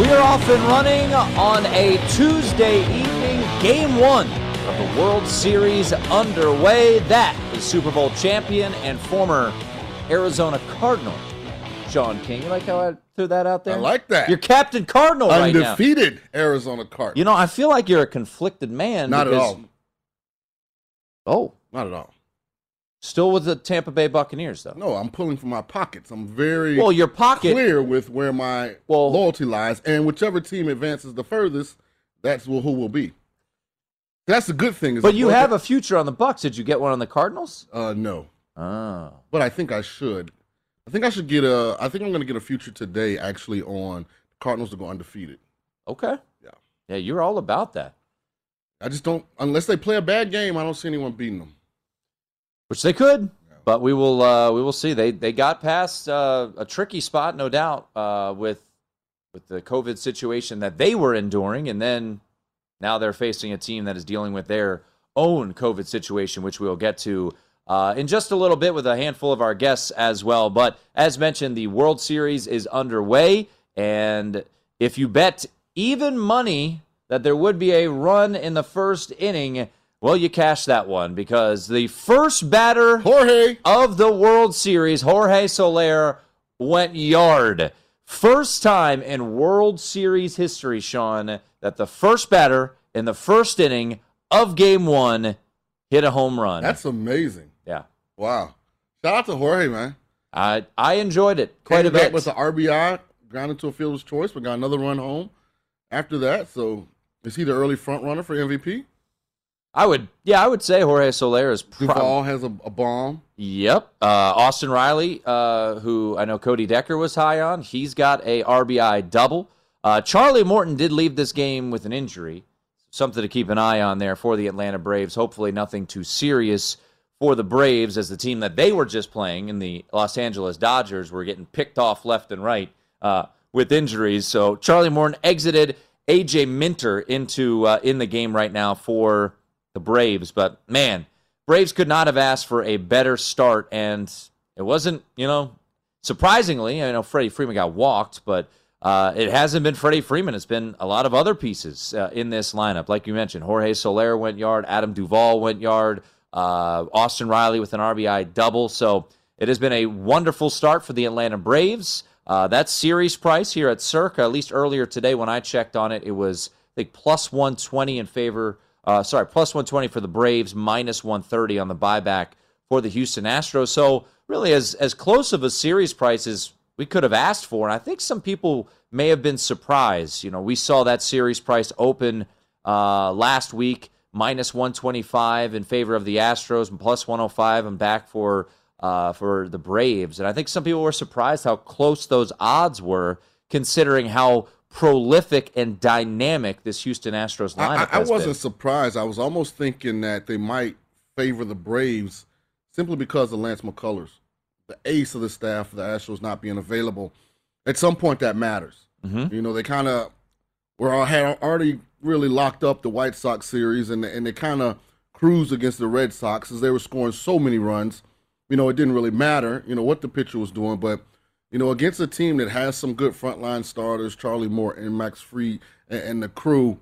We are off and running on a Tuesday evening, game one of the World Series underway. That is Super Bowl champion and former Arizona Cardinal, Sean King. You like how I threw that out there? I like that. You're Captain Cardinal right. Undefeated Arizona Cardinals. You know, I feel like you're a conflicted man. Not at all. Oh, Not at all. Still with the Tampa Bay Buccaneers, though. No, I'm pulling from my pockets. I'm very Well, your pocket. clear with where my Well- loyalty lies, and whichever team advances the furthest, that's who will be. That's the good thing. But you have a future on the Bucks. Did you get one on the Cardinals? uh, no, Oh. but I think I should. I think I should get a. I think I'm going to get a future today, actually, on Cardinals to go undefeated. Okay. Yeah. Yeah, you're all about that. I just don't unless they play a bad game. I don't see anyone beating them. Which they could. But we will uh, we will see. They they got past uh, a tricky spot, no doubt, uh, with with the COVID situation that they were enduring, and then now they're facing a team that is dealing with their own COVID situation, which we'll get to uh, in just a little bit with a handful of our guests as well. But as mentioned, the World Series is underway, and if you bet even money that there would be a run in the first inning. Well, you cash that one because the first batter Jorge, of the World Series, Jorge Soler, went yard. First time in World Series history, Sean, that the first batter in the first inning of game one hit a home run. that's amazing. yeah. Wow. Shout out to Jorge, man. I I enjoyed it quite Came a bit. with the RBI, grounded to a fielder's choice, but got another run home after that. So is he the early front runner for MVP? I would, yeah, I would say Jorge Soler is prob- Duvall has a, a bomb. Yep. Uh, Austin Riley, uh, who I know Cody Decker was high on, he's got a RBI double. Uh, Charlie Morton did leave this game with an injury. Something to keep an eye on there for the Atlanta Braves. Hopefully, nothing too serious for the Braves as the team that they were just playing in the Los Angeles Dodgers were getting picked off left and right uh, with injuries. So Charlie Morton exited AJ Minter into uh, in the game right now for the Braves. But man, Braves could not have asked for a better start, and it wasn't, you know, surprisingly, I know Freddie Freeman got walked, but uh, it hasn't been Freddie Freeman. It's been a lot of other pieces uh, in this lineup. Like you mentioned, Jorge Soler went yard, Adam Duvall went yard, uh, Austin Riley with an RBI double. So it has been a wonderful start for the Atlanta Braves. Uh, that series price here at Circa, at least earlier today when I checked on it, it was, I think, plus 120 in favor uh, sorry, plus 120 for the Braves, minus 130 on the buyback for the Houston Astros. So really, as as close of a series price as we could have asked for. And I think some people may have been surprised. You know, we saw that series price open uh, last week, minus 125 in favor of the Astros, and plus 105 and back for uh, for the Braves. And I think some people were surprised how close those odds were, considering how prolific and dynamic this Houston Astros lineup I, I, wasn't been. surprised. I was almost thinking that they might favor the Braves simply because of Lance McCullers, the ace of the staff, of the Astros not being available. At some point, that matters. Mm-hmm. You know, they kind of were had already really locked up the White Sox series, and and they kind of cruised against the Red Sox as they were scoring so many runs. You know, it didn't really matter. You know what the pitcher was doing, but you know, against a team that has some good frontline starters, Charlie Moore and Max Fried, and, and, the crew,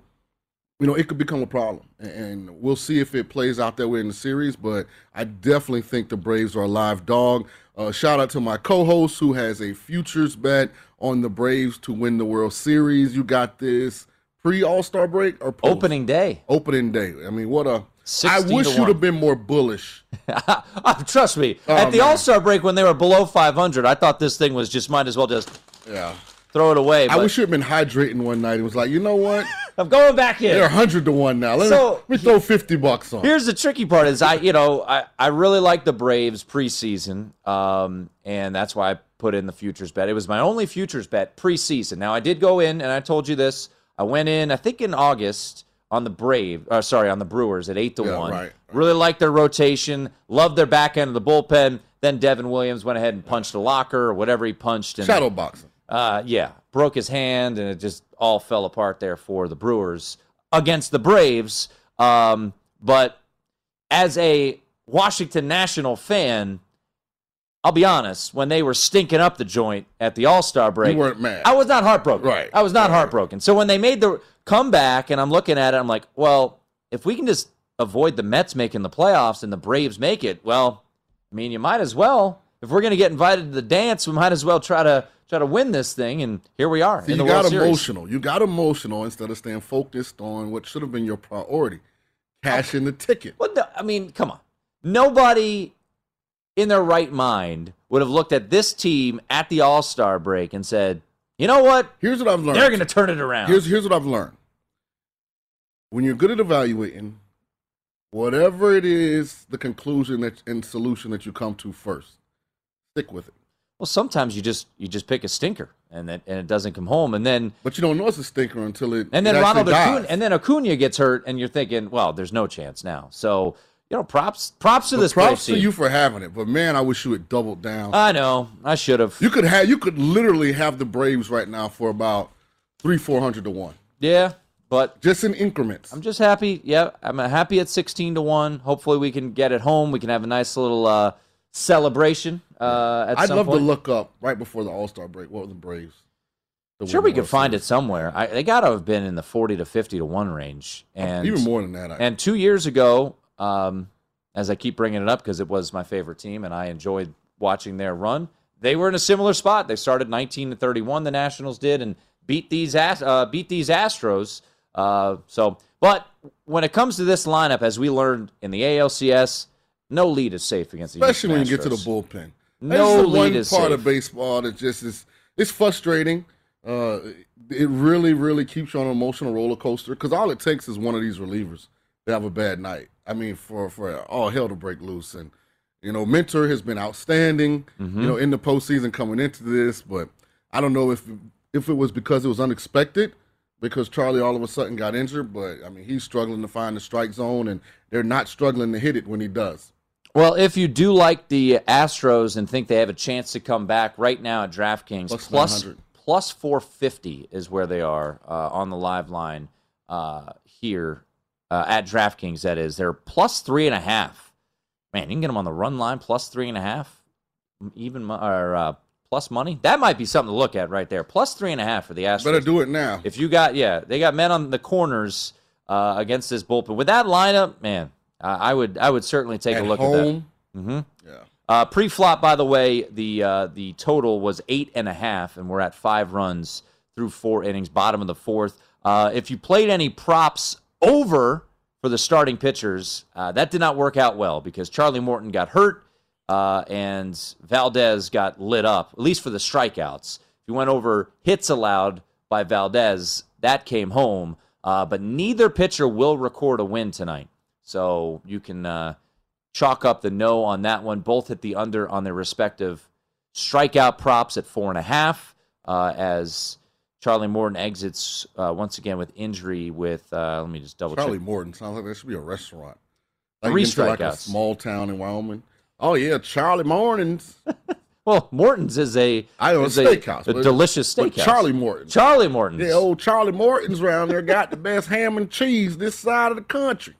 you know, it could become a problem. And we'll see if it plays out that way in the series. But I definitely think the Braves are a live dog. Uh, shout out to my co-host who has a futures bet on the Braves to win the World Series. You got this pre All Star break or post? opening day? Opening day. I mean, what a! I wish you'd have been more bullish. Trust me. Oh, At the All Star break, when they were below 500, I thought this thing was just might as well just yeah throw it away. I wish you'd been hydrating one night and was like, you know what? I'm going back in. They're hundred to one now. Let, so, me, let me throw fifty bucks on. Here's the tricky part: is I, you know, I, I really like the Braves preseason, um, and that's why I put in the futures bet. It was my only futures bet preseason. Now I did go in, and I told you this. I went in, I think in August on the Brave, uh, sorry, on the Brewers at eight to yeah, one. Right. Really liked their rotation. Loved their back end of the bullpen. Then Devin Williams went ahead and punched a locker or whatever he punched. And, Shadow boxing. Uh, yeah, broke his hand, and it just all fell apart there for the Brewers against the Braves. Um, but as a Washington National fan, I'll be honest, when they were stinking up the joint at the All Star break, you weren't mad. I was not heartbroken. Right. I was not right. heartbroken. So when they made the comeback, and I'm looking at it, I'm like, well, if we can just avoid the Mets making the playoffs and the Braves make it, well, I mean, you might as well. If we're going to get invited to the dance, we might as well try to try to win this thing. And here we are. See, you got emotional. You got emotional instead of staying focused on what should have been your priority, cash in the ticket. Well, no, I mean, come on. Nobody in their right mind would have looked at this team at the All Star break and said, "You know what? Here's what I've learned. They're going to turn it around." Here's here's what I've learned. When you're good at evaluating, whatever it is, the conclusion that and solution that you come to first, stick with it. Well, sometimes you just you just pick a stinker and it, and it doesn't come home, and then but you don't know it's a stinker until it. And then it Ronald. Acuna, and then Acuna gets hurt, and you're thinking, well, there's no chance now. So you know, props props to but this. Props to team. you for having it, but man, I wish you had doubled down. I know, I should have. You could have you could literally have the Braves right now for about three four hundred to one. Yeah, but just in increments. I'm just happy. Yeah, I'm happy at 16 to one. Hopefully, we can get it home. We can have a nice little uh, celebration. Uh, I'd love point. to look up right before the All Star break. What were the Braves? The sure, we could find it somewhere. I, they got to have been in the 40 to 50 to one range, and even more than that. I and two years ago, um, as I keep bringing it up because it was my favorite team and I enjoyed watching their run. They were in a similar spot. They started 19 to 31. The Nationals did and beat these uh, beat these Astros. Uh, so, but when it comes to this lineup, as we learned in the ALCS, no lead is safe against the especially when Astros. you get to the bullpen. No lead one is part safe. of baseball that just is it's frustrating. Uh, it really, really keeps you on an emotional roller coaster because all it takes is one of these relievers to have a bad night. I mean, for for all hell to break loose, and you know, Minter has been outstanding. Mm-hmm. You know, in the postseason coming into this, but I don't know if if it was because it was unexpected because Charlie all of a sudden got injured, but I mean, he's struggling to find the strike zone, and they're not struggling to hit it when he does. Well, if you do like the Astros and think they have a chance to come back right now at DraftKings, Plus plus, plus 450 is where they are uh, on the live line uh, here uh, at DraftKings, that is. They're plus three and a half. Man, you can get them on the run line, plus three and a half, even or uh, plus money. That might be something to look at right there. Plus three and a half for the Astros. Better do it now. If you got, yeah, they got men on the corners uh, against this bullpen. With that lineup, man, uh, I would I would certainly take At a look home, at that. Mm-hmm. Yeah. Uh, pre-flop, by the way, the uh, the total was eight and a half, and we're at five runs through four innings, bottom of the fourth. Uh, if you played any props over for the starting pitchers, uh, that did not work out well because Charlie Morton got hurt. uh, and Valdez got lit up, at least for the strikeouts. If you went over hits allowed by Valdez, that came home. Uh, but neither pitcher will record a win tonight. So you can uh, chalk up the no on that one. Both hit the under on their respective strikeout props at four and a half uh, as Charlie Morton exits uh, once again with injury. With uh, let me just double check. Charlie check. Morton sounds like that should be a restaurant. Like Three into like a small town in Wyoming. Oh yeah, Charlie Morton's. Well, Morton's is a I know, is a steakhouse, a, delicious steakhouse. Charlie Morton. Charlie Morton's. Yeah, old Charlie Morton's around there got the best ham and cheese this side of the country.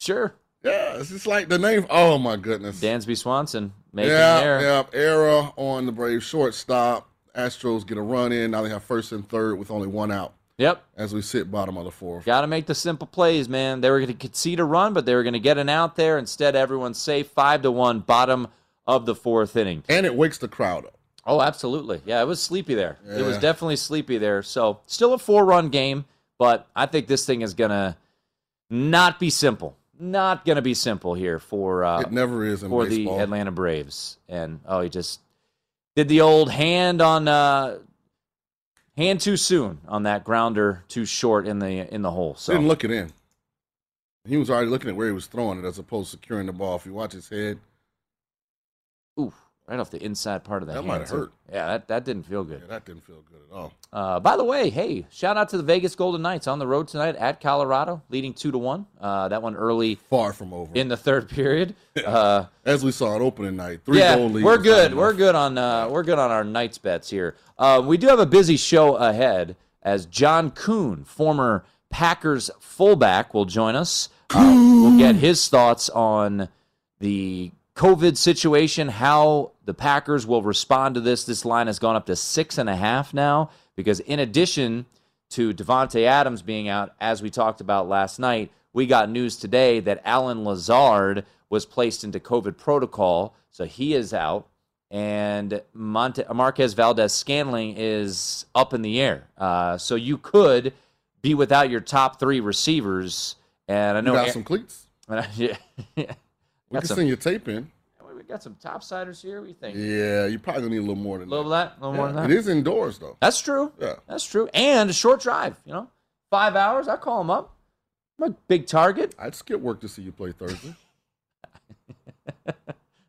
sure. Yeah, it's just like the name. Oh my goodness. Dansby Swanson making yeah, there. yeah. Era on the Brave shortstop. Astros get a run in. Now they have first and third with only one out Yep. as we sit bottom of the fourth. Got to make the simple plays, man. They were going to concede a run, but they were going to get an out there. Instead, everyone's safe. Five to one, bottom of the fourth inning. And it wakes the crowd up. Oh, absolutely. Yeah, it was sleepy there. It was definitely sleepy there. So, still a four run game, but I think this thing is going to not be simple. Not going to be simple here for uh, it never is in for baseball. the Atlanta Braves. And oh, he just did the old hand on uh, hand too soon on that grounder, too short in the in the hole. So Didn't look it in. He was already looking at where he was throwing it as opposed to securing the ball. If you watch his head, Ooh, right off the inside part of the That hand, might have hurt. Yeah, that, that didn't feel good. yeah, that didn't feel good at all. Uh, by the way, hey, shout out to the Vegas Golden Knights on the road tonight at Colorado, leading two to one. Uh, that one early Far from over. in the third period. Uh, as we saw it opening night, three yeah, goal lead. we're good. We're good on uh, we're good on our Knights bets here. Uh, we do have a busy show ahead as John Kuhn, former Packers fullback, will join us. Uh, we'll get his thoughts on the COVID situation, how the Packers will respond to this. This line has gone up to six and a half now because, in addition to Davante Adams being out, as we talked about last night, we got news today that Allen Lazard was placed into COVID protocol, so he is out, and Monte- Marquez Valdes-Scantling is up in the air. Uh, so you could be without your top three receivers. And I You know got some cleats. yeah, We got can some, send your tape in. we got some topsiders here. What do you think? Yeah, you probably gonna need a little more than A little that. of that, a little more than It that. is indoors though. That's true. Yeah. That's true. And a short drive. You know, five hours. I call him up. I'm a big target. I'd skip work to see you play Thursday.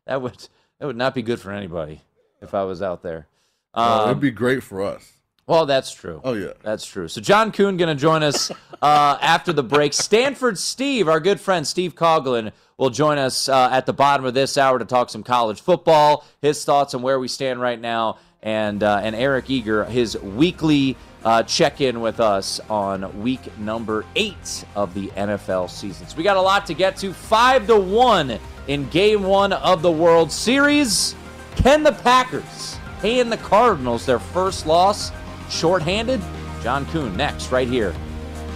That would that would not be good for anybody if I was out there. Uh, Um, it'd be great for us. Well, that's true. Oh yeah. That's true. So John Kuhn going to join us uh, after the break. Stanford Steve, our good friend Steve Coughlin, will join us uh, at the bottom of this hour to talk some college football, his thoughts on where we stand right now, and uh, and Eric Eager, his weekly uh, check in with us on week number eight of the NFL season. So we got a lot to get to. Five to one in Game One of the World Series. Can the Packers pay in the Cardinals their first loss shorthanded? John Kuhn next, right here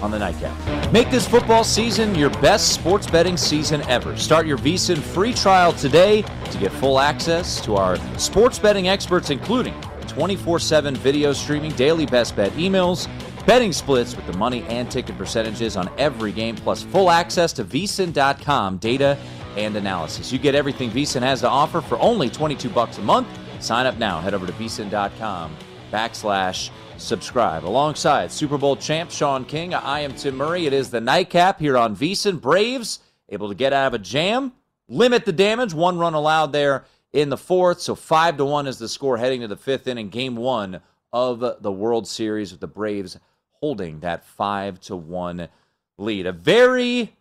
on the Nightcap. Make this football season your best sports betting season ever. Start your VSiN free trial today to get full access to our sports betting experts, including 24 7 video streaming, daily best bet emails, betting splits with the money and ticket percentages on every game, plus full access to VSiN.com data and analysis. You get everything VSiN has to offer for only 22 bucks a month. Sign up now. Head over to VSiN.com backslash subscribe. Alongside Super Bowl champ Sean King, I am Tim Murray. It is the nightcap here on VSiN. Braves able to get out of a jam, limit the damage. One run allowed there in the fourth. So five to one is the score heading to the fifth inning, game one of the World Series with the Braves holding that five to one lead. A very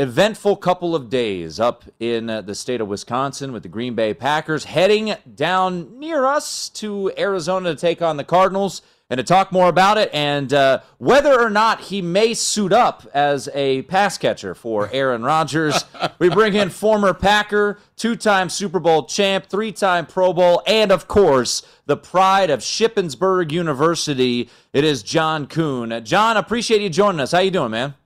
eventful couple of days up in uh, the state of Wisconsin with the Green Bay Packers heading down near us to Arizona to take on the Cardinals and to talk more about it and uh, whether or not he may suit up as a pass catcher for Aaron Rodgers. we bring in former Packer, two time Super Bowl champ, three time Pro Bowl, and of course, the pride of Shippensburg University. It is John Kuhn. John, appreciate you joining us. How you doing, man?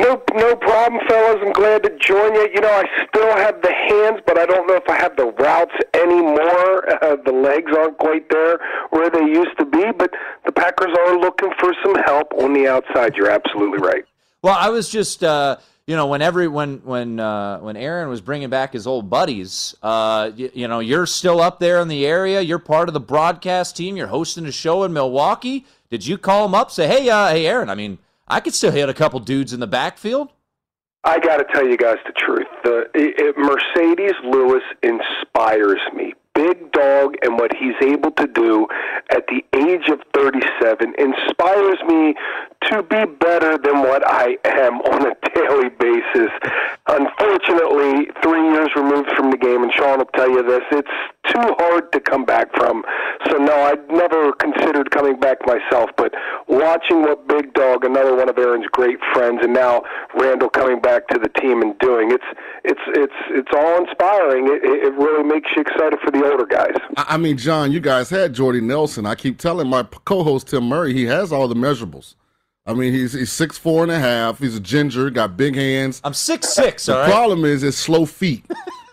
No, no problem, fellas. I'm glad to join you. You know, I still have the hands, but I don't know if I have the routes anymore. Uh, the legs aren't quite there where they used to be, but the Packers are looking for some help on the outside. You're absolutely right. Well, I was just, uh, you know, when every when when uh, when Aaron was bringing back his old buddies, uh, you, you know, you're still up there in the area. You're part of the broadcast team. You're hosting a show in Milwaukee. Did you call him up? Say, hey, uh, hey, Aaron. I mean, I could still hit a couple dudes in the backfield. I got to tell you guys the truth. The it, it, Marcedes Lewis inspires me. Big dog and what he's able to do at the age of 37 inspires me to be better than what I am on a daily basis. Unfortunately, three years removed from the game, and Sean will tell you this, it's too hard to come back from. So, no, I'd never considered coming back myself, but watching what Big Dog, another one of Aaron's great friends, and now Randall coming back to the team and doing, it's, it's, it's, it's all inspiring. It, it really makes you excited for the older guys. I mean, John, you guys had Jordy Nelson. I keep telling my co-host Tim Murray he has all the measurables. I mean, he's he's six four and a half. He's a ginger, got big hands. I'm six six. The problem is his slow feet.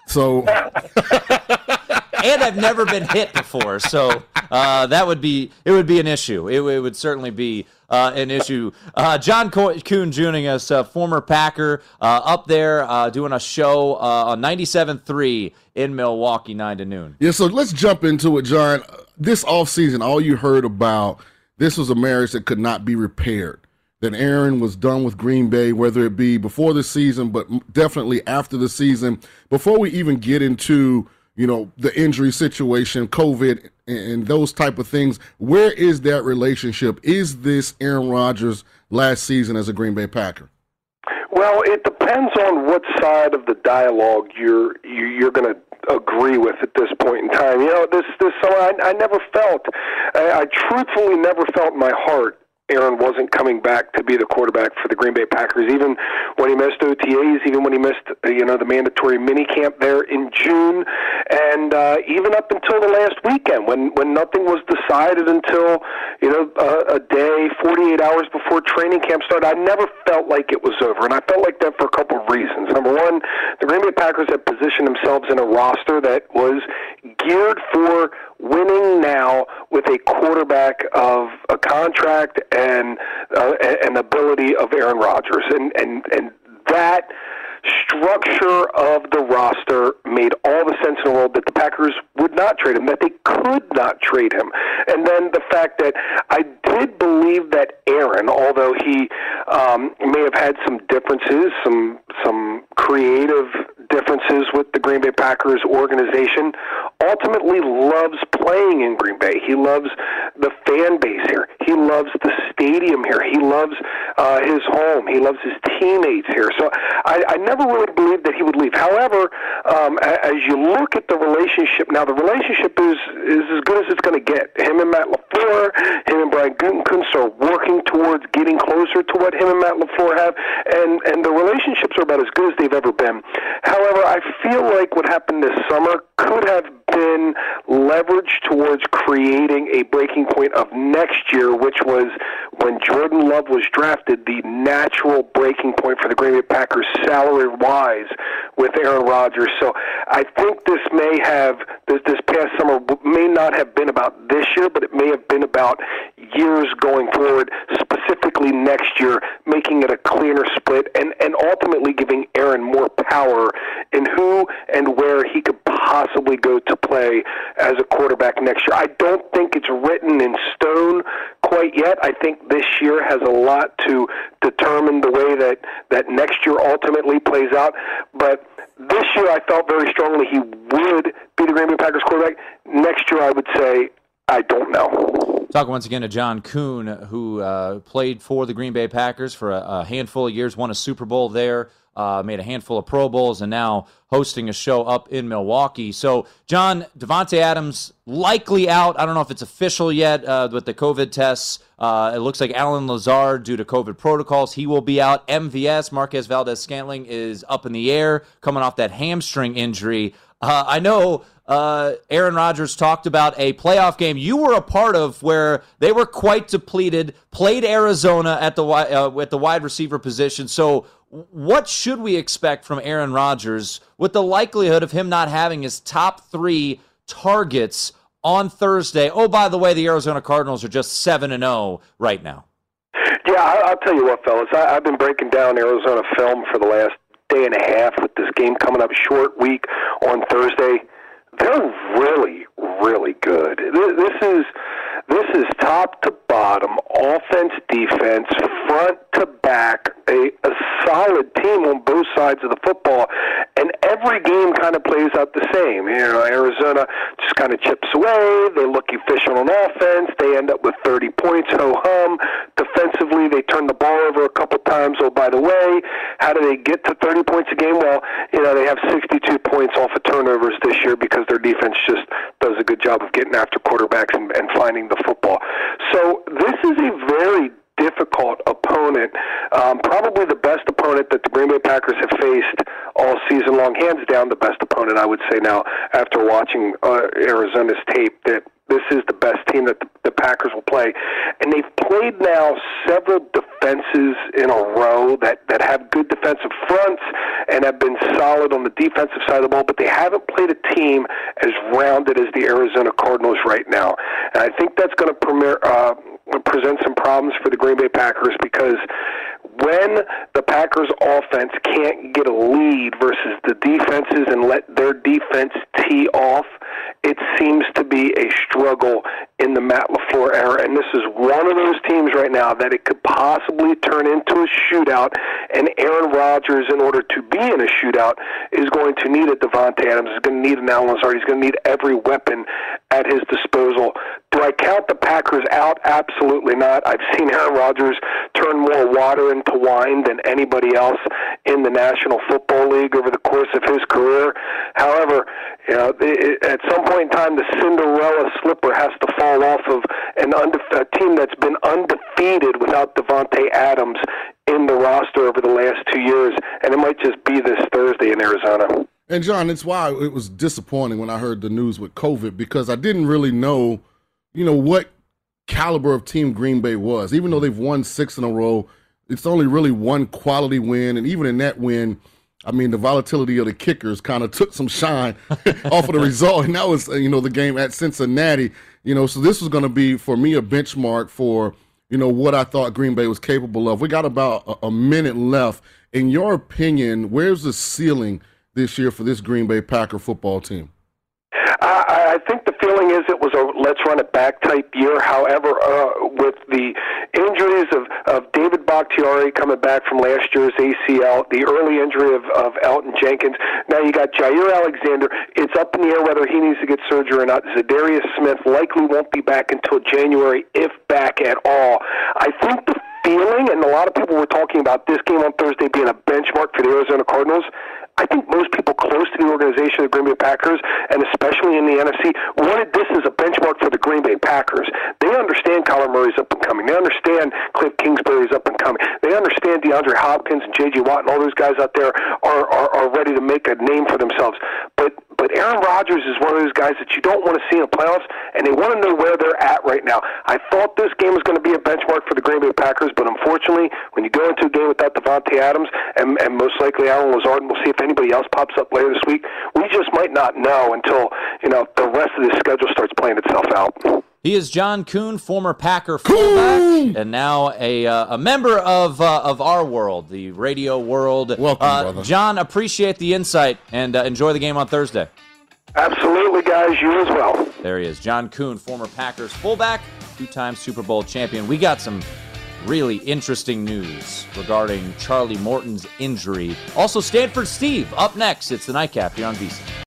So, and I've never been hit before, so uh, that would be it would be an issue. It, it would certainly be uh, an issue. Uh, John Kuhn joining us, uh, former Packer, uh, up there uh, doing a show on 97.3 in Milwaukee, 9 to noon. Yeah, so let's jump into it, John. This offseason, all you heard about this was a marriage that could not be repaired that Aaron was done with Green Bay, whether it be before the season, but definitely after the season. Before we even get into you know the injury situation, COVID, and those type of things, where is that relationship? Is this Aaron Rodgers' last season as a Green Bay Packer? Well, it depends on what side of the dialogue you're you're going to agree with at this point in time. You know, this this summer I, I never felt, I, I truthfully never felt in my heart Aaron wasn't coming back to be the quarterback for the Green Bay Packers, even when he missed OTAs, even when he missed you know the mandatory mini camp there in June, and uh, even up until the last weekend when when nothing was decided until you know a, a day, 48 hours before training camp started. I never felt like it was over, and I felt like that for a couple of reasons. Number one, the Green Bay Packers had positioned themselves in a roster that was geared for winning now with a quarterback of a contract and uh, an ability of Aaron Rodgers, and and and that structure of the roster made all the sense in the world that the Packers would not trade him, that they could not trade him. And then the fact that I did believe that Aaron, although he um, may have had some differences, some some creative differences with the Green Bay Packers organization, ultimately loves playing in Green Bay. He loves the fan base here. He loves the stadium here. He loves uh, his home. He loves his teammates here. So I, I never really believed that he would leave. However, um, as you look at the relationship now, the relationship is is as good as it's going to get. Him and Matt LaFleur, him and Brian Gutekunst are working towards getting closer to what him and Matt LaFleur have, and and the relationships are about as good as they've ever been. However, I feel like what happened this summer could have been leveraged towards creating a breaking point of next year, which was when Jordan Love was drafted, the natural breaking point for the Green Bay Packers salary wise with Aaron Rodgers. So I think this may have this, this past summer may not have been about this year, but it may have been about years going forward, specifically next year, making it a cleaner split and, and ultimately giving Aaron more power in who and where he could possibly go to play as a quarterback next year. I don't think it's written in stone quite yet. I think this year has a lot to determine the way that, that next year ultimately plays out. But this year I felt very strongly he would be the Green Bay Packers quarterback. Next year I would say I don't know. Talking once again to John Kuhn, who uh, played for the Green Bay Packers for a, a handful of years, won a Super Bowl there, uh, made a handful of Pro Bowls, and now hosting a show up in Milwaukee. So, John, Davante Adams likely out. I don't know if it's official yet uh, with the COVID tests. Uh, it looks like Allen Lazard, due to COVID protocols, he will be out. MVS, Marquez Valdes-Scantling, is up in the air, coming off that hamstring injury. Uh, I know uh, Aaron Rodgers talked about a playoff game you were a part of where they were quite depleted, played Arizona at the uh, at the wide receiver position. So, what should we expect from Aaron Rodgers with the likelihood of him not having his top three targets on Thursday? Oh, by the way, the Arizona Cardinals are just seven and zero oh right now. Yeah, I, I'll tell you what, fellas. I, I've been breaking down Arizona film for the last day and a half with this game coming up short week on Thursday. They're really, really good. This is this is top to bottom, offense, defense, front to back, a, a solid team on both sides of the football, and every game kind of plays out the same. You know, Arizona just kind of chips away. They look efficient on offense. They end up with 30 points, ho hum. Defensively, they turn the ball over a couple times. Oh, by the way, how do they get to 30 points a game? Well, you know, they have 62 points off of turnovers this year because their defense just does a good job of getting after quarterbacks and, and finding the football. So this is a very difficult opponent, um, probably the best opponent that the Green Bay Packers have faced all season long. Hands down, the best opponent I would say now after watching uh, Arizona's tape that this is the best team that the, the Packers will play. And they've played now several defenses in a row that, that have good defensive fronts and have been solid on the defensive side of the ball, but they haven't played a team as rounded as the Arizona Cardinals right now. And I think that's going to premier, uh, present some problems for the Green Bay Packers because when the Packers offense can't get a lead versus the defenses and let their defense tee off, it seems to be a struggle in the Matt LaFleur era. And this is one of those teams right now that it could possibly turn into a shootout. And Aaron Rodgers, in order to be in a shootout, is going to need a Davante Adams, is going to need an Allen Lazard, he's going to need every weapon at his disposal. Do I count the Packers out? Absolutely not. I've seen Aaron Rodgers turn more water into wine than anybody else in the National Football League over the course of his career. However, you know, it, at some point in time, the Cinderella slipper has to fall off of an undefe- a team that's been undefeated without Davante Adams in the roster over the last two years, and it might just be this Thursday in Arizona. And John, it's why it was disappointing when I heard the news with COVID because I didn't really know, you know, what caliber of team Green Bay was. Even though they've won six in a row, it's only really one quality win, and even in that win, I mean, the volatility of the kickers kind of took some shine off of the result, and that was, uh, you know, the game at Cincinnati. You know, so this was going to be for me a benchmark for you know what I thought Green Bay was capable of. We got about a, a minute left. In your opinion, where's the ceiling? this year for this Green Bay Packer football team? I, I think the feeling is it was a let's run it back type year. However, uh, with the injuries of, of David Bakhtiari coming back from last year's ACL, the early injury of, of Elgton Jenkins, now you got Jaire Alexander. It's up in the air whether he needs to get surgery or not. Za'Darius Smith likely won't be back until January, if back at all. I think the feeling, and a lot of people were talking about this game on Thursday being a benchmark for the Arizona Cardinals. I think most people close to the organization of the Green Bay Packers, and especially in the NFC, wanted this as a benchmark for the Green Bay Packers. They understand Kyler Murray's up and coming. They understand Cliff Kingsbury's up and coming. They understand DeAndre Hopkins and J.J. Watt and all those guys out there are, are, are ready to make a name for themselves. But but Aaron Rodgers is one of those guys that you don't want to see in the playoffs, and they want to know where they're at right now. I thought this game was going to be a benchmark for the Green Bay Packers, but unfortunately, when you go into a game without Davante Adams and, and most likely Allen Lazard, and we'll see if anybody else pops up later this week, we just might not know until you know the rest of the schedule starts playing itself out. He is John Kuhn, former Packer fullback, and now a uh, a member of uh, of our world, the radio world. Welcome, uh, brother. John. Appreciate the insight and uh, enjoy the game on Thursday. Absolutely, guys. You as well. There he is, John Kuhn, former Packers fullback, two-time Super Bowl champion. We got some really interesting news regarding Charlie Morton's injury. Also, Stanford Steve up next. It's the nightcap here on VSiN.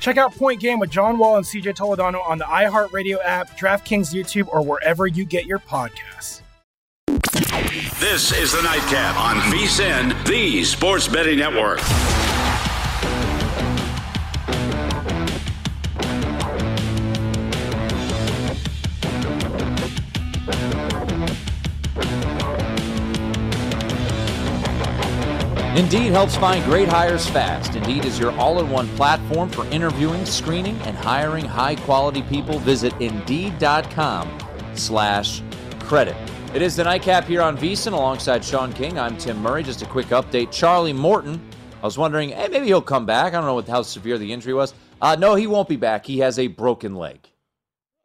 Check out Point Game with John Wall and CJ Toledano on the iHeartRadio app, DraftKings YouTube, or wherever you get your podcasts. This is the Nightcap on VSIN, the Sports Betting Network. Indeed helps find great hires fast. Indeed is your all in one platform for interviewing, screening, and hiring high quality people. Visit Indeed.com slash credit. It is the nightcap here on VSIN alongside Sean King. I'm Tim Murray. Just a quick update. Charlie Morton, I was wondering, hey, maybe he'll come back. I don't know what, how severe the injury was. Uh, no, he won't be back. He has a broken leg.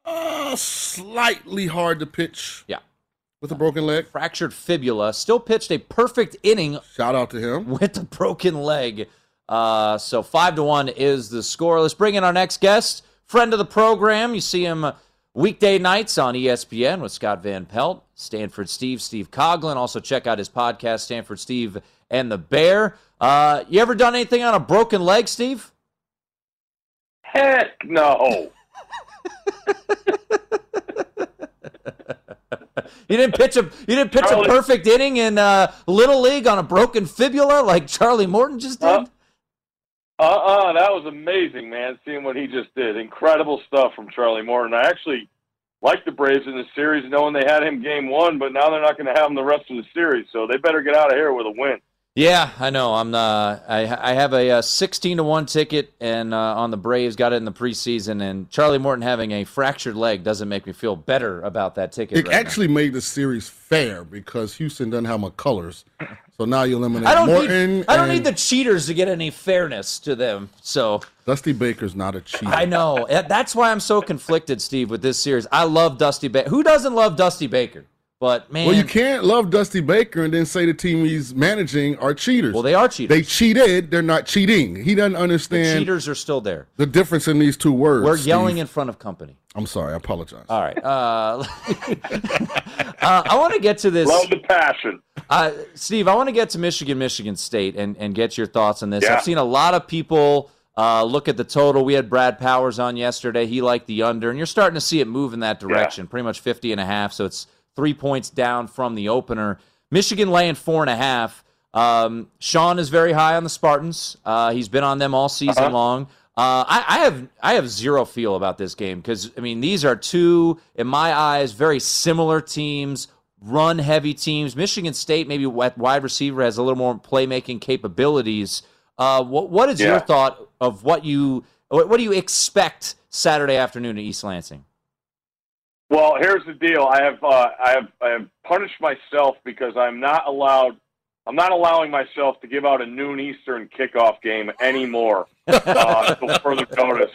Uh, slightly hard to pitch Yeah. With a broken leg. Fractured fibula. Still pitched a perfect inning Shout out to him. with the broken leg. Uh, so five to one is the score. Let's bring in our next guest, friend of the program. You see him weekday nights on ESPN with Scott Van Pelt, Stanford Steve, Steve Coughlin. Also check out his podcast, Stanford Steve and the Bear. Uh, you ever done anything on a broken leg, Steve? Heck no. You didn't pitch a you didn't pitch a perfect inning in uh, little league on a broken fibula like Charlie Morton just did. Uh, Uh-uh, that was amazing, man, seeing what he just did. Incredible stuff from Charlie Morton. I actually like the Braves in the series, knowing they had him game one, but now they're not going to have him the rest of the series, so they better get out of here with a win. Yeah, I know. I'm. Uh, I I have a, uh 16 to one ticket, and uh, on the Braves, got it in the preseason. And Charlie Morton having a fractured leg doesn't make me feel better about that ticket. It right now. actually made the series fair because Houston doesn't have McCullers. So now you eliminate I don't Morton. need. I don't need the cheaters to get any fairness to them. So Dusty Baker's not a cheater. I know that's why I'm so conflicted, Steve, with this series. I love Dusty Baker. Who doesn't love Dusty Baker? But man, Well, you can't love Dusty Baker and then say the team he's managing are cheaters. Well, they are cheaters. They cheated. They're not cheating. He doesn't the understand cheaters are still there. the difference in these two words. We're yelling Steve. in front of company. I'm sorry. I apologize. All right. Uh, uh, I want to get to this. Love the passion. Uh, Steve, I want to get to Michigan, Michigan State, and, and get your thoughts on this. Yeah. I've seen a lot of people uh, look at the total. We had Brad Powers on yesterday. He liked the under, and you're starting to see it move in that direction, pretty much 50 and a half. So it's three points down from the opener. Michigan laying four and a half. Um, Sean is very high on the Spartans. Uh, he's been on them all season Uh-huh. long. Uh, I, I have I have zero feel about this game because I mean these are two in my eyes very similar teams, run heavy teams. Michigan State maybe wide receiver has a little more playmaking capabilities. Uh, what what is your thought of what you what, what do you expect Saturday afternoon at East Lansing? Well, here's the deal. I have uh, I have I have punished myself because I'm not allowed. I'm not allowing myself to give out a noon Eastern kickoff game anymore uh, until further notice.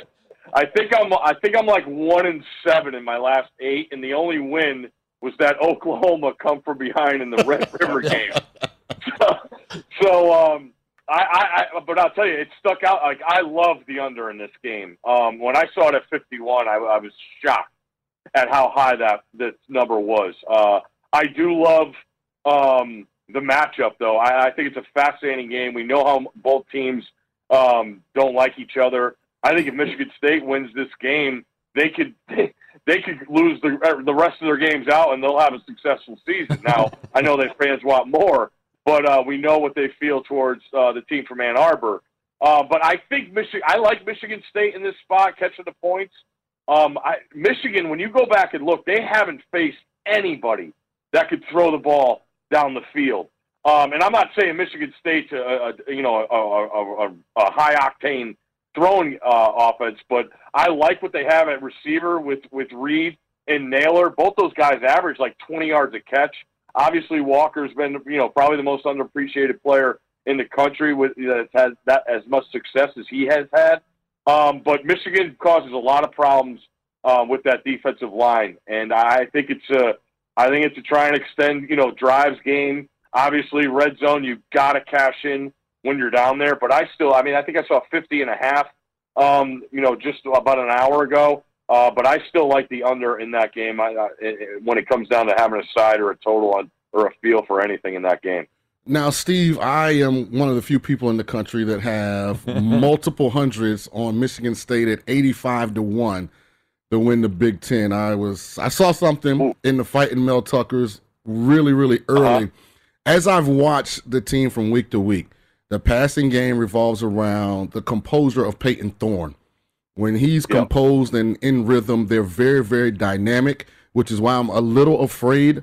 I think I'm I think I'm like one and seven in my last eight, and the only win was that Oklahoma come from behind in the Red River game. So, so um, I, I, I, but I'll tell you, it stuck out. Like I love the under in this game. Um, when I saw it at 51, I, I was shocked at how high that this number was. Uh, I do love um, the matchup, though. I, I think it's a fascinating game. We know how both teams um, don't like each other. I think if Michigan State wins this game, they could they could lose the the rest of their games out, and they'll have a successful season. Now, I know that fans want more, but uh, we know what they feel towards uh, the team from Ann Arbor. Uh, but I think Michigan. I like Michigan State in this spot, catching the points. Um, I, Michigan, when you go back and look, they haven't faced anybody that could throw the ball down the field. Um, and I'm not saying Michigan State's a, a you know a, a, a, high octane throwing uh, offense, but I like what they have at receiver with with Reed and Nailor. Both those guys average like 20 yards a catch. Obviously, Walker's been you know probably the most underappreciated player in the country with that has that as much success as he has had. Um, but Michigan causes a lot of problems uh, with that defensive line, and I think it's a, I think it's to try and extend, you know, drives game. Obviously, red zone, you got to cash in when you're down there. But I still, I mean, I think I saw 50 and a half, um, you know, just about an hour ago. Uh, but I still like the under in that game. I, I, when it comes down to having a side or a total on, or a feel for anything in that game. Now, Steve, I am one of the few people in the country that have multiple hundreds on Michigan State at 85 to 1 to win the Big Ten. I was I saw something in the fight in Mel Tucker's really, really early. Uh-huh. As I've watched the team from week to week, the passing game revolves around the composure of Payton Thorne. When he's yep. composed and in rhythm, they're very, very dynamic, which is why I'm a little afraid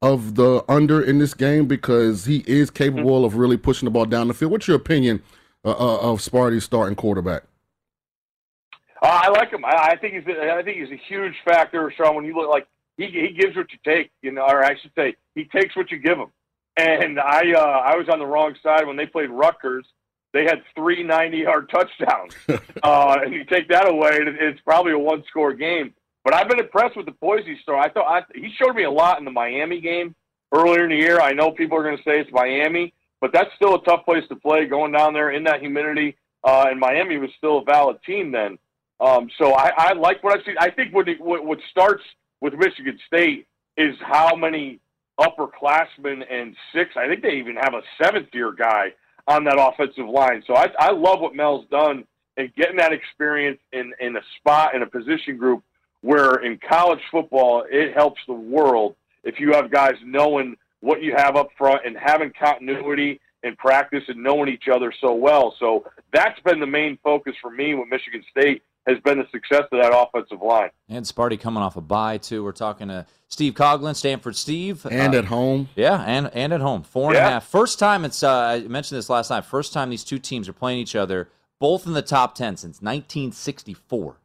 of the under in this game because he is capable mm-hmm. of really pushing the ball down the field. What's your opinion uh, uh of Sparty's starting quarterback? Uh, I like him. I, I think he's. A, I think he's a huge factor, Sean. When you look like he he gives what you take, you know, or I should say, he takes what you give him. And I uh, I was on the wrong side when they played Rutgers. They had three 90 yard touchdowns. uh, and you take that away, it's probably a one score game. But I've been impressed with the Boise story. I thought I, he showed me a lot in the Miami game earlier in the year. I know people are going to say it's Miami, but that's still a tough place to play. Going down there in that humidity, uh, and Miami was still a valid team then. Um, so I, I like what I've seen. I think what, what what starts with Michigan State is how many upperclassmen and six. I think they even have a seventh year guy on that offensive line. So I, I love what Mel's done and getting that experience in in a spot in a position group where in college football it helps the world if you have guys knowing what you have up front and having continuity in practice and knowing each other so well. So that's been the main focus for me with Michigan State has been the success of that offensive line. And Sparty coming off a bye too. We're talking to Steve Coughlin, Stanford Steve, and uh, at home. Yeah, and and at home. Four and yeah. a half. First time it's. Uh, I mentioned this last night. First time these two teams are playing each other, both in the top ten since 1964.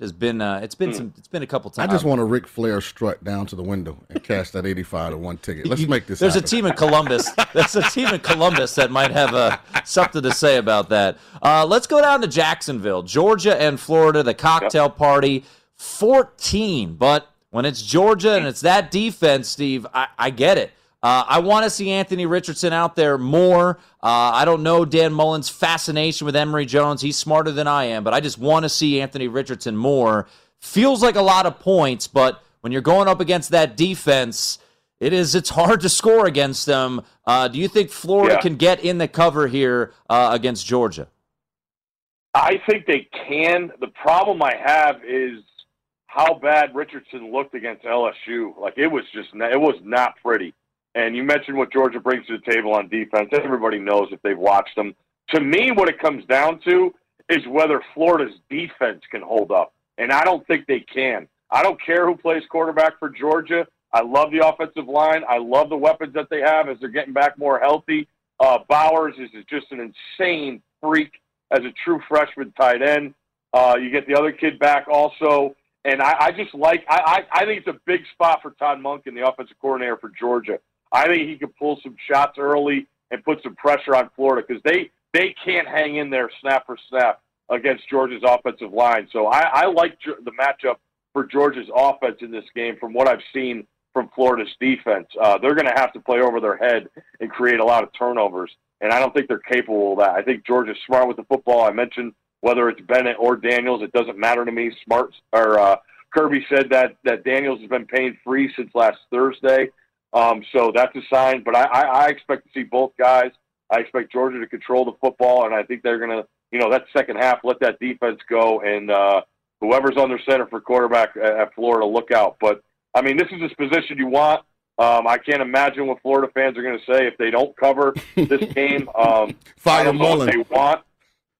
It has been uh, it's been mm. some it's been a couple times. I just want a Ric Flair strut down to the window and cash that eighty five to one ticket. Let's make this. There's happen. a team in Columbus. There's a team in Columbus that might have uh, something to say about that. Uh, let's go down to Jacksonville, Georgia and Florida. The cocktail yep. party, fourteen. But when it's Georgia and it's that defense, Steve, I, I get it. Uh, I want to see Anthony Richardson out there more. Uh, I don't know Dan Mullen's fascination with Emory Jones. He's smarter than I am, but I just want to see Anthony Richardson more. Feels like a lot of points, but when you're going up against that defense, it is it's hard to score against them. Uh, do you think Florida yeah. can get in the cover here uh, against Georgia? I think they can. The problem I have is how bad Richardson looked against LSU. Like it was just it was not pretty. And you mentioned what Georgia brings to the table on defense. Everybody knows if they've watched them. To me, what it comes down to is whether Florida's defense can hold up. And I don't think they can. I don't care who plays quarterback for Georgia. I love the offensive line. I love the weapons that they have as they're getting back more healthy. Uh, Bowers is just an insane freak as a true freshman tight end. Uh, you get the other kid back also. And I, I just like, I, I, I think it's a big spot for Todd Monken, the offensive coordinator for Georgia. I think he could pull some shots early and put some pressure on Florida because they they can't hang in there snap for snap against Georgia's offensive line. So I, I like the matchup for Georgia's offense in this game from what I've seen from Florida's defense. Uh, they're going to have to play over their head and create a lot of turnovers, and I don't think they're capable of that. I think Georgia's smart with the football. I mentioned whether it's Bennett or Daniels, it doesn't matter to me. Smart or uh, Kirby said that that Daniels has been paying free since last Thursday, um, so that's a sign. But I, I, I expect to see both guys. I expect Georgia to control the football, and I think they're going to, you know, that second half, let that defense go, and uh, whoever's on their center for quarterback at, at Florida, look out. But I mean, this is this position you want. Um, I can't imagine what Florida fans are going to say if they don't cover this game. Um, Fire I don't know what Mullen. they want.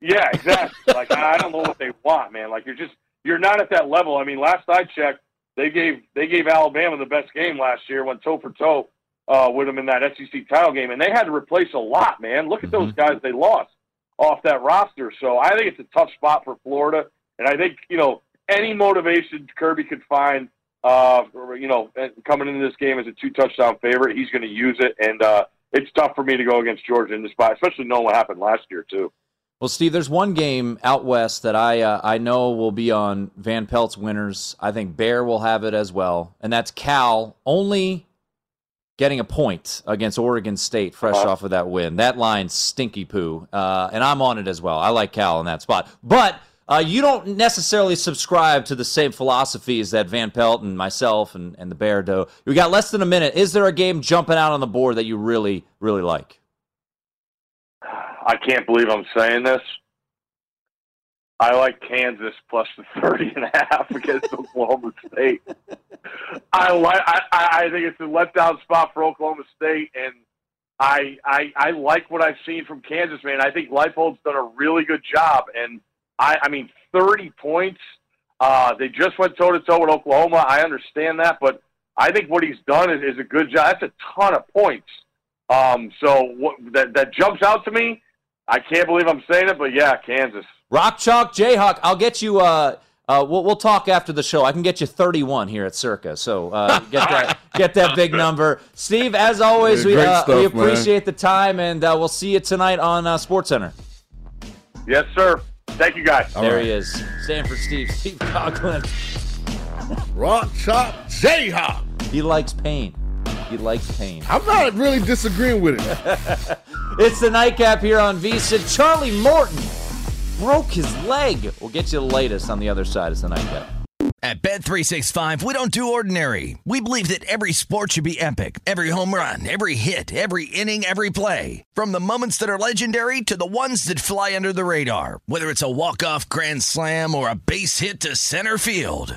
Yeah, exactly. like I don't know what they want, man. Like you're just you're not at that level. I mean, last I checked, they gave they gave Alabama the best game last year, went toe for toe uh, with them in that SEC title game, and they had to replace a lot, man. Look at those guys they lost off that roster. So I think it's a tough spot for Florida, and I think you know any motivation Kirby could find, uh, you know, coming into this game as a two touchdown favorite, he's going to use it, and uh, it's tough for me to go against Georgia in this spot, especially knowing what happened last year too. Well, Steve, there's one game out west that I uh, I know will be on Van Pelt's winners. I think Bear will have it as well, and that's Cal only getting a point against Oregon State, fresh Uh-huh. off of that win. That line's stinky poo, uh, and I'm on it as well. I like Cal in that spot, but. Uh, you don't necessarily subscribe to the same philosophies that Van Pelt and myself and, and the Bear do. We got less than a minute. Is there a game jumping out on the board that you really, really like? I can't believe I'm saying this. I like Kansas plus the 30 and a half against Oklahoma State. I like. I, I think it's a letdown spot for Oklahoma State, and I I I like what I've seen from Kansas, man. I think Leipold's done a really good job, and I I mean 30 points. Uh, they just went toe to toe with Oklahoma. I understand that, but I think what he's done is, is a good job. That's a ton of points. Um, so what, that that jumps out to me. I can't believe I'm saying it, but yeah, Kansas. Rock Chalk Jayhawk, I'll get you. Uh, uh, we'll, we'll talk after the show. I can get you 31 here at Circa. So uh, get that get that big number. Steve, as always, we, Great uh, we stuff, man. appreciate the time, and uh, we'll see you tonight on uh, Sports Center. Yes, sir. Thank you, guys. there he is, Stanford Steve, Steve Coughlin. Rock Chop Jayhawk. He likes pain. He likes pain. I'm not really disagreeing with it. It's the nightcap here on VSIN. Charlie Morton broke his leg. We'll get you the latest on the other side. It's the nightcap. At Bet365, we don't do ordinary. We believe that every sport should be epic. Every home run, every hit, every inning, every play. From the moments that are legendary to the ones that fly under the radar. Whether it's a walk-off grand slam or a base hit to center field.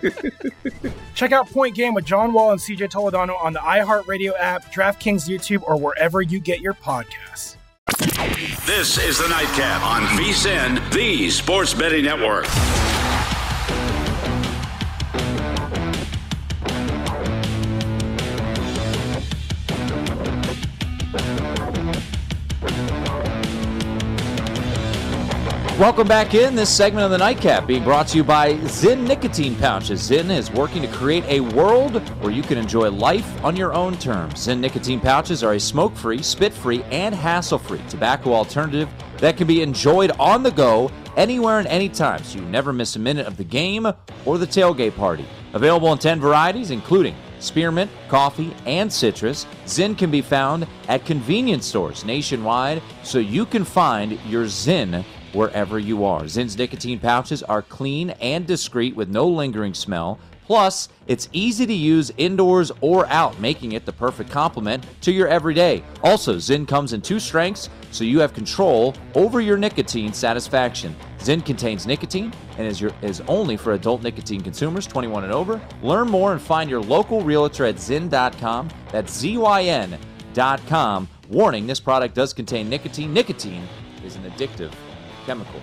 Check out Point Game with John Wall and CJ Toledano on the iHeartRadio app, DraftKings YouTube, or wherever you get your podcasts. This is the Nightcap on VSIN, the Sports Betting Network. Welcome back in this segment of the Nightcap being brought to you by Zyn Nicotine Pouches. Zyn is working to create a world where you can enjoy life on your own terms. Zyn Nicotine Pouches are a smoke free, spit free, and hassle free tobacco alternative that can be enjoyed on the go anywhere and anytime so you never miss a minute of the game or the tailgate party. Available in 10 varieties, including spearmint, coffee, and citrus. Zyn can be found at convenience stores nationwide so you can find your Zyn wherever you are. Zyn's nicotine pouches are clean and discreet with no lingering smell. Plus, it's easy to use indoors or out, making it the perfect complement to your everyday. Also, Zyn comes in two strengths, so you have control over your nicotine satisfaction. Zyn contains nicotine and is, your, is only for adult nicotine consumers 21 and over. Learn more and find your local realtor at zyn.com. That's Z-Y-N.com. Warning, this product does contain nicotine. Nicotine is an addictive chemical.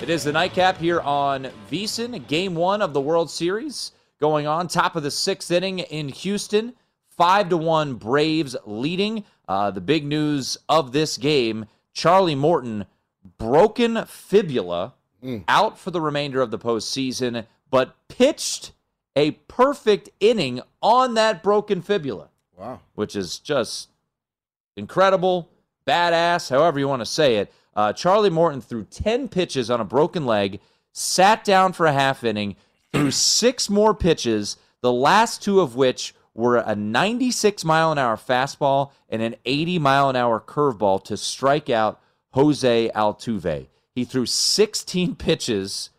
It is the nightcap here on VSIN, game one of the World Series going on. Top of the sixth inning in Houston. Five to one Braves leading. Uh, the big news of this game Charlie Morton, broken fibula, out for the remainder of the postseason, but pitched a perfect inning on that broken fibula. Wow. Which is just incredible, badass, however you want to say it. Uh, Charlie Morton threw 10 pitches on a broken leg, sat down for a half inning, threw six more pitches, the last two of which were a 96 mile an hour fastball and an 80 mile an hour curveball to strike out Jose Altuve. He threw 16 pitches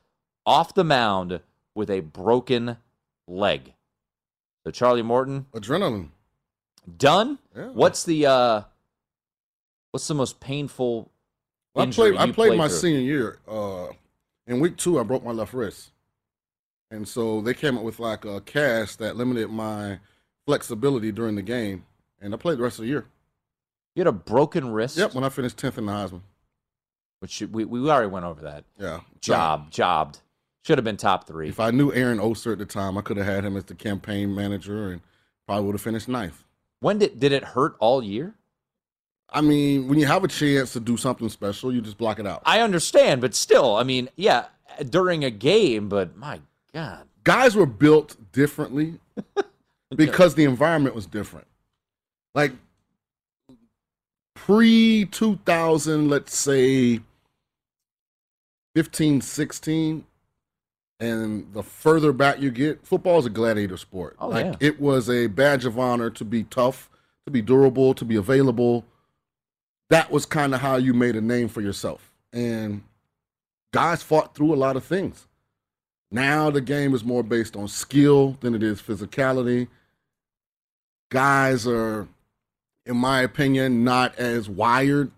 off the mound with a broken leg. So Charlie Morton Adrenaline. done. Yeah. What's the uh what's the most painful I played. I you played my through? senior year. Uh, in week two, I broke my left wrist, and so they came up with like a cast that limited my flexibility during the game, and I played the rest of the year. You had a broken wrist. Yep, when I finished tenth in the Heisman. Which we we already went over that. Yeah, Job, jobbed. Should have been top three. If I knew Aaron Oster at the time, I could have had him as the campaign manager, and probably would have finished ninth. When did did it hurt all year? I mean, when you have a chance to do something special, you just block it out. I understand, but still, I mean, yeah, during a game, but my God. Guys were built differently because the environment was different. Like pre 2000, let's say 15, 16, and the further back you get, football is a gladiator sport. Oh, like yeah. it was a badge of honor to be tough, to be durable, to be available. That was kind of how you made a name for yourself. And guys fought through a lot of things. Now the game is more based on skill than it is physicality. Guys are, in my opinion, not as wired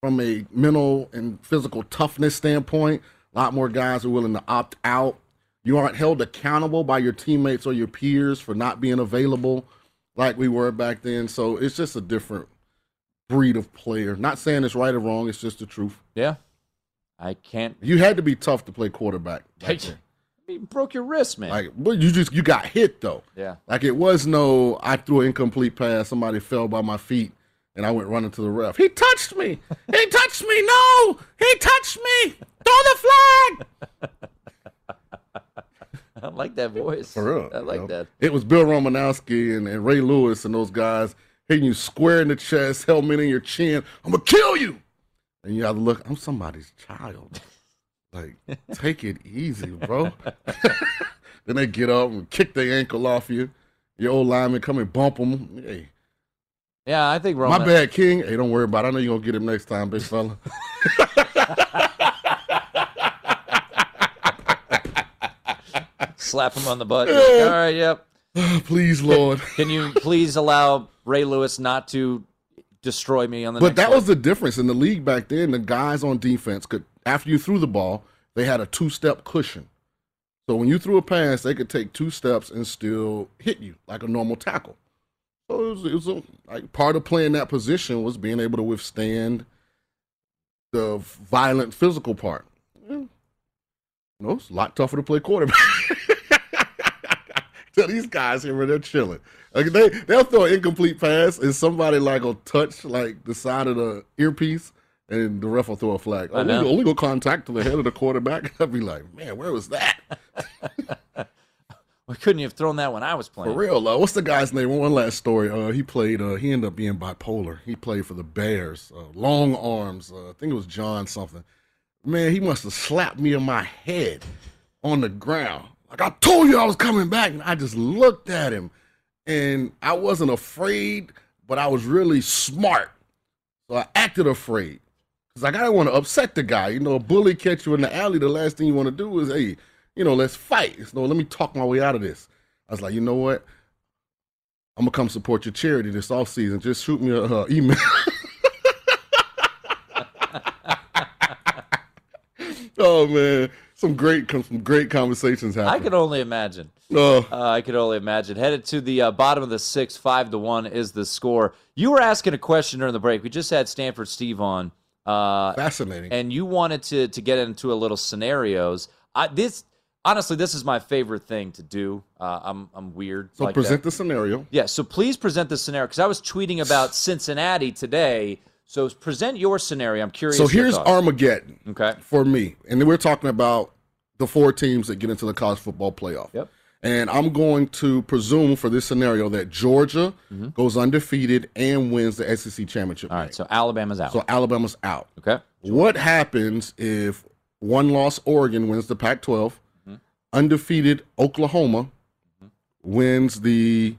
from a mental and physical toughness standpoint. A lot more guys are willing to opt out. You aren't held accountable by your teammates or your peers for not being available like we were back then. So it's just a different breed of player. Not saying it's right or wrong, it's just the truth. Yeah. I can't. You had to be tough to play quarterback. You broke your wrist, man. Like, but you just you got hit though. Yeah. Like it was no, I threw an incomplete pass, somebody fell by my feet, and I went running to the ref. He touched me. he touched me. No, he touched me. Throw the flag. I like that voice. For real. I like you know? that. It was Bill Romanowski and, and Ray Lewis and those guys hitting you square in the chest, helmet in your chin. I'm gonna kill you. And you have to look. I'm somebody's child. Like, take it easy, bro. then they get up and kick their ankle off you. Your old lineman come and bump them. Hey, Yeah, I think Roman. my bad, King. Hey, don't worry about it. I know you're gonna get him next time, big fella. Slap him on the butt. All right, yep. Please, Lord. Can you please allow Ray Lewis not to destroy me on the But that play? was the difference in the league back then. The guys on defense could, after you threw the ball, they had a two-step cushion. So when you threw a pass, they could take two steps and still hit you like a normal tackle. So it was, it was a, like part of playing that position was being able to withstand the violent physical part. Yeah. You know, it's a lot tougher to play quarterback. Tell these guys here where they're chilling. Like they they'll throw an incomplete pass and somebody like will touch like the side of the earpiece and the ref will throw a flag. Illegal, illegal contact to the head of the quarterback. I'd be like, man, where was that? Why couldn't you have thrown that when I was playing? For real, uh, what's the guy's name? One last story. Uh, he played. Uh, he ended up being bipolar. He played for the Bears. Uh, long arms. Uh, I think it was John something. Man, he must have slapped me in my head on the ground. Like I told you, I was coming back, and I just looked at him, and I wasn't afraid, but I was really smart. So I acted afraid because like I didn't want to upset the guy. You know, a bully catch you in the alley. The last thing you want to do is, hey, you know, let's fight. So let me talk my way out of this. I was like, you know what? I'm gonna come support your charity this off season. Just shoot me a uh, email. oh man, some great some great conversations happen. I could only imagine. Uh, Uh, I could only imagine. Headed to the uh, bottom of the six, five to one is the score. You were asking a question during the break. We just had Stanford Steve on. Uh, Fascinating. And you wanted to to get into a little scenarios. I, this honestly, this is my favorite thing to do. Uh, I'm I'm weird. so like present that. the scenario. Yeah, so please present the scenario because I was tweeting about Cincinnati today. So present your scenario. I'm curious. So here's. Armageddon. Okay. For me, and then we're talking about the four teams that get into the college football playoff. Yep. And I'm going to presume for this scenario that Georgia goes undefeated and wins the SEC championship. All right, so Alabama's out. So Alabama's out. Okay. What happens if one loss Oregon wins the Pac 12, Mm-hmm. undefeated Oklahoma wins the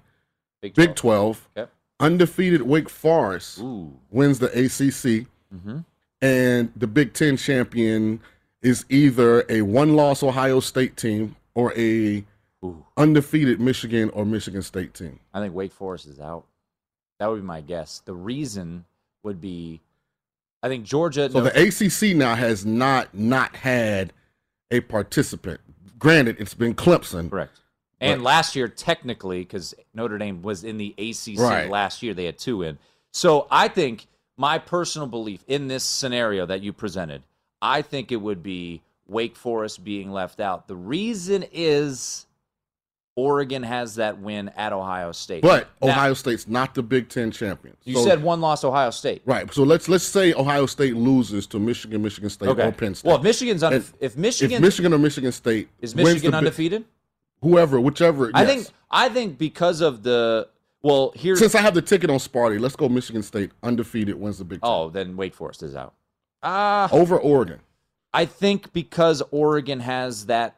Big Big 12, Okay. Undefeated Wake Forest Ooh. wins the ACC, Mhm. and the Big Ten champion is either a one loss Ohio State team or a Ooh. undefeated Michigan or Michigan State team. I think Wake Forest is out. That would be my guess. The reason would be, I think Georgia. So no- the ACC now has not not had a participant. Granted, it's been Clemson. Correct. And Right. last year, technically, because Notre Dame was in the ACC Right. last year, they had two in. So I think my personal belief in this scenario that you presented, I think it would be Wake Forest being left out. The reason is Oregon has that win at Ohio State. But Now, Ohio State's not the Big Ten champion. you So- said one loss Ohio State. right. So let's let's say Ohio State loses to Michigan, Michigan State, Okay. or Penn State. Well, if Michigan's un- if Michigan if Michigan or Michigan State is Michigan Bi- undefeated, whoever, whichever. I yes. think I think because of the well here since I have the ticket on Sparty, let's go Michigan State undefeated wins the Big Oh, then Wake Forest is out. Ah, over Oregon. I think because Oregon has that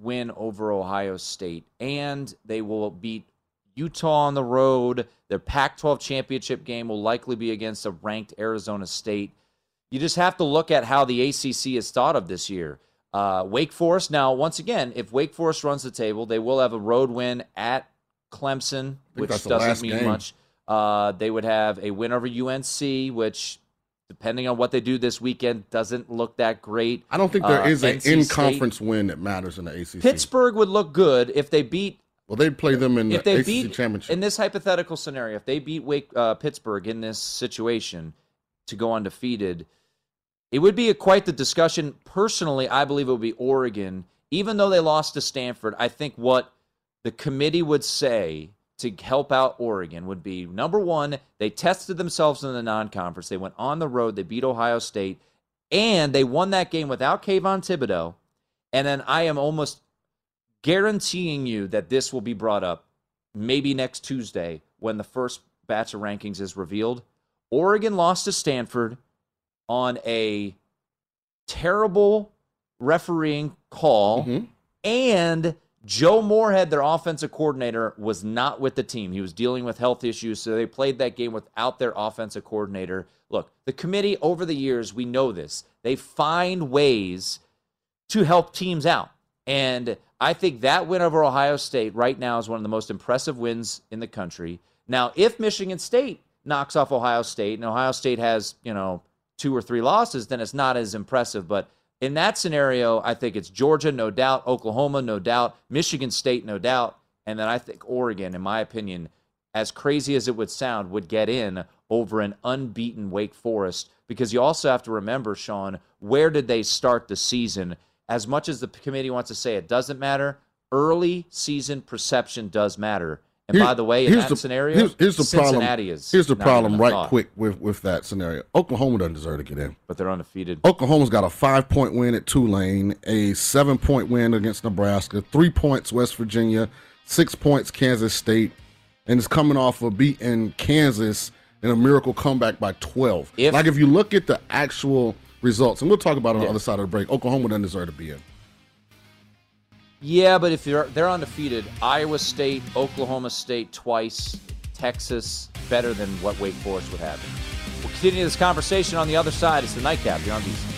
win over Ohio State and they will beat Utah on the road. Their Pac 12 championship game will likely be against a ranked Arizona State. You just have to look at how the ACC is thought of this year. Uh, Wake Forest, now, once again, if Wake Forest runs the table, they will have a road win at Clemson, which that's the last doesn't mean game. much. Uh, they would have a win over UNC, which, depending on what they do this weekend, doesn't look that great. I don't think there Uh, is an in-conference win that matters in the ACC. Pittsburgh would look good if they beat Well, they'd play them in if the they ACC beat championship. in this hypothetical scenario. If they beat Wake uh, Pittsburgh in this situation to go undefeated, it would be a, quite the discussion. Personally, I believe it would be Oregon, even though they lost to Stanford. I think what the committee would say to help out Oregon would be number one, they tested themselves in the non-conference. They went on the road. They beat Ohio State, and they won that game without Kayvon Thibodeaux. And then I am almost guaranteeing you that this will be brought up maybe next Tuesday when the first batch of rankings is revealed. Oregon lost to Stanford on a terrible refereeing call, Mm-hmm. and Joe Moorhead, their offensive coordinator, was not with the team. He was dealing with health issues, so they played that game without their offensive coordinator. Look, the committee over the years, we know this. They find ways to help teams out. And I think that win over Ohio State right now is one of the most impressive wins in the country. Now, if Michigan State knocks off Ohio State and Ohio State has, you know, two or three losses, then it's not as impressive. But in that scenario, I think it's Georgia, no doubt, Oklahoma, no doubt, Michigan State, no doubt. And then I think Oregon, in my opinion, as crazy as it would sound, would get in over an unbeaten Wake Forest because you also have to remember, Sean, where did they start the season? As much as the committee wants to say it doesn't matter, early season perception does matter. And Here- by the way, in that the, scenario, here's, here's the Cincinnati problem. is Here's the problem, right thought, quick with with that scenario. Oklahoma doesn't deserve to get in, But they're undefeated. Oklahoma's got a five point win at Tulane, a seven point win against Nebraska, three points West Virginia, six points Kansas State, and it's coming off of beating Kansas in a miracle comeback by twelve. If- like if you look at the actual results, and we'll talk about it on Yeah. the other side of the break, Oklahoma doesn't deserve to be in. Yeah, but if they're they're undefeated, Iowa State, Oklahoma State twice, Texas better than what Wake Forest would have. We'll continue this conversation on the other side. It's the nightcap here on VSIN.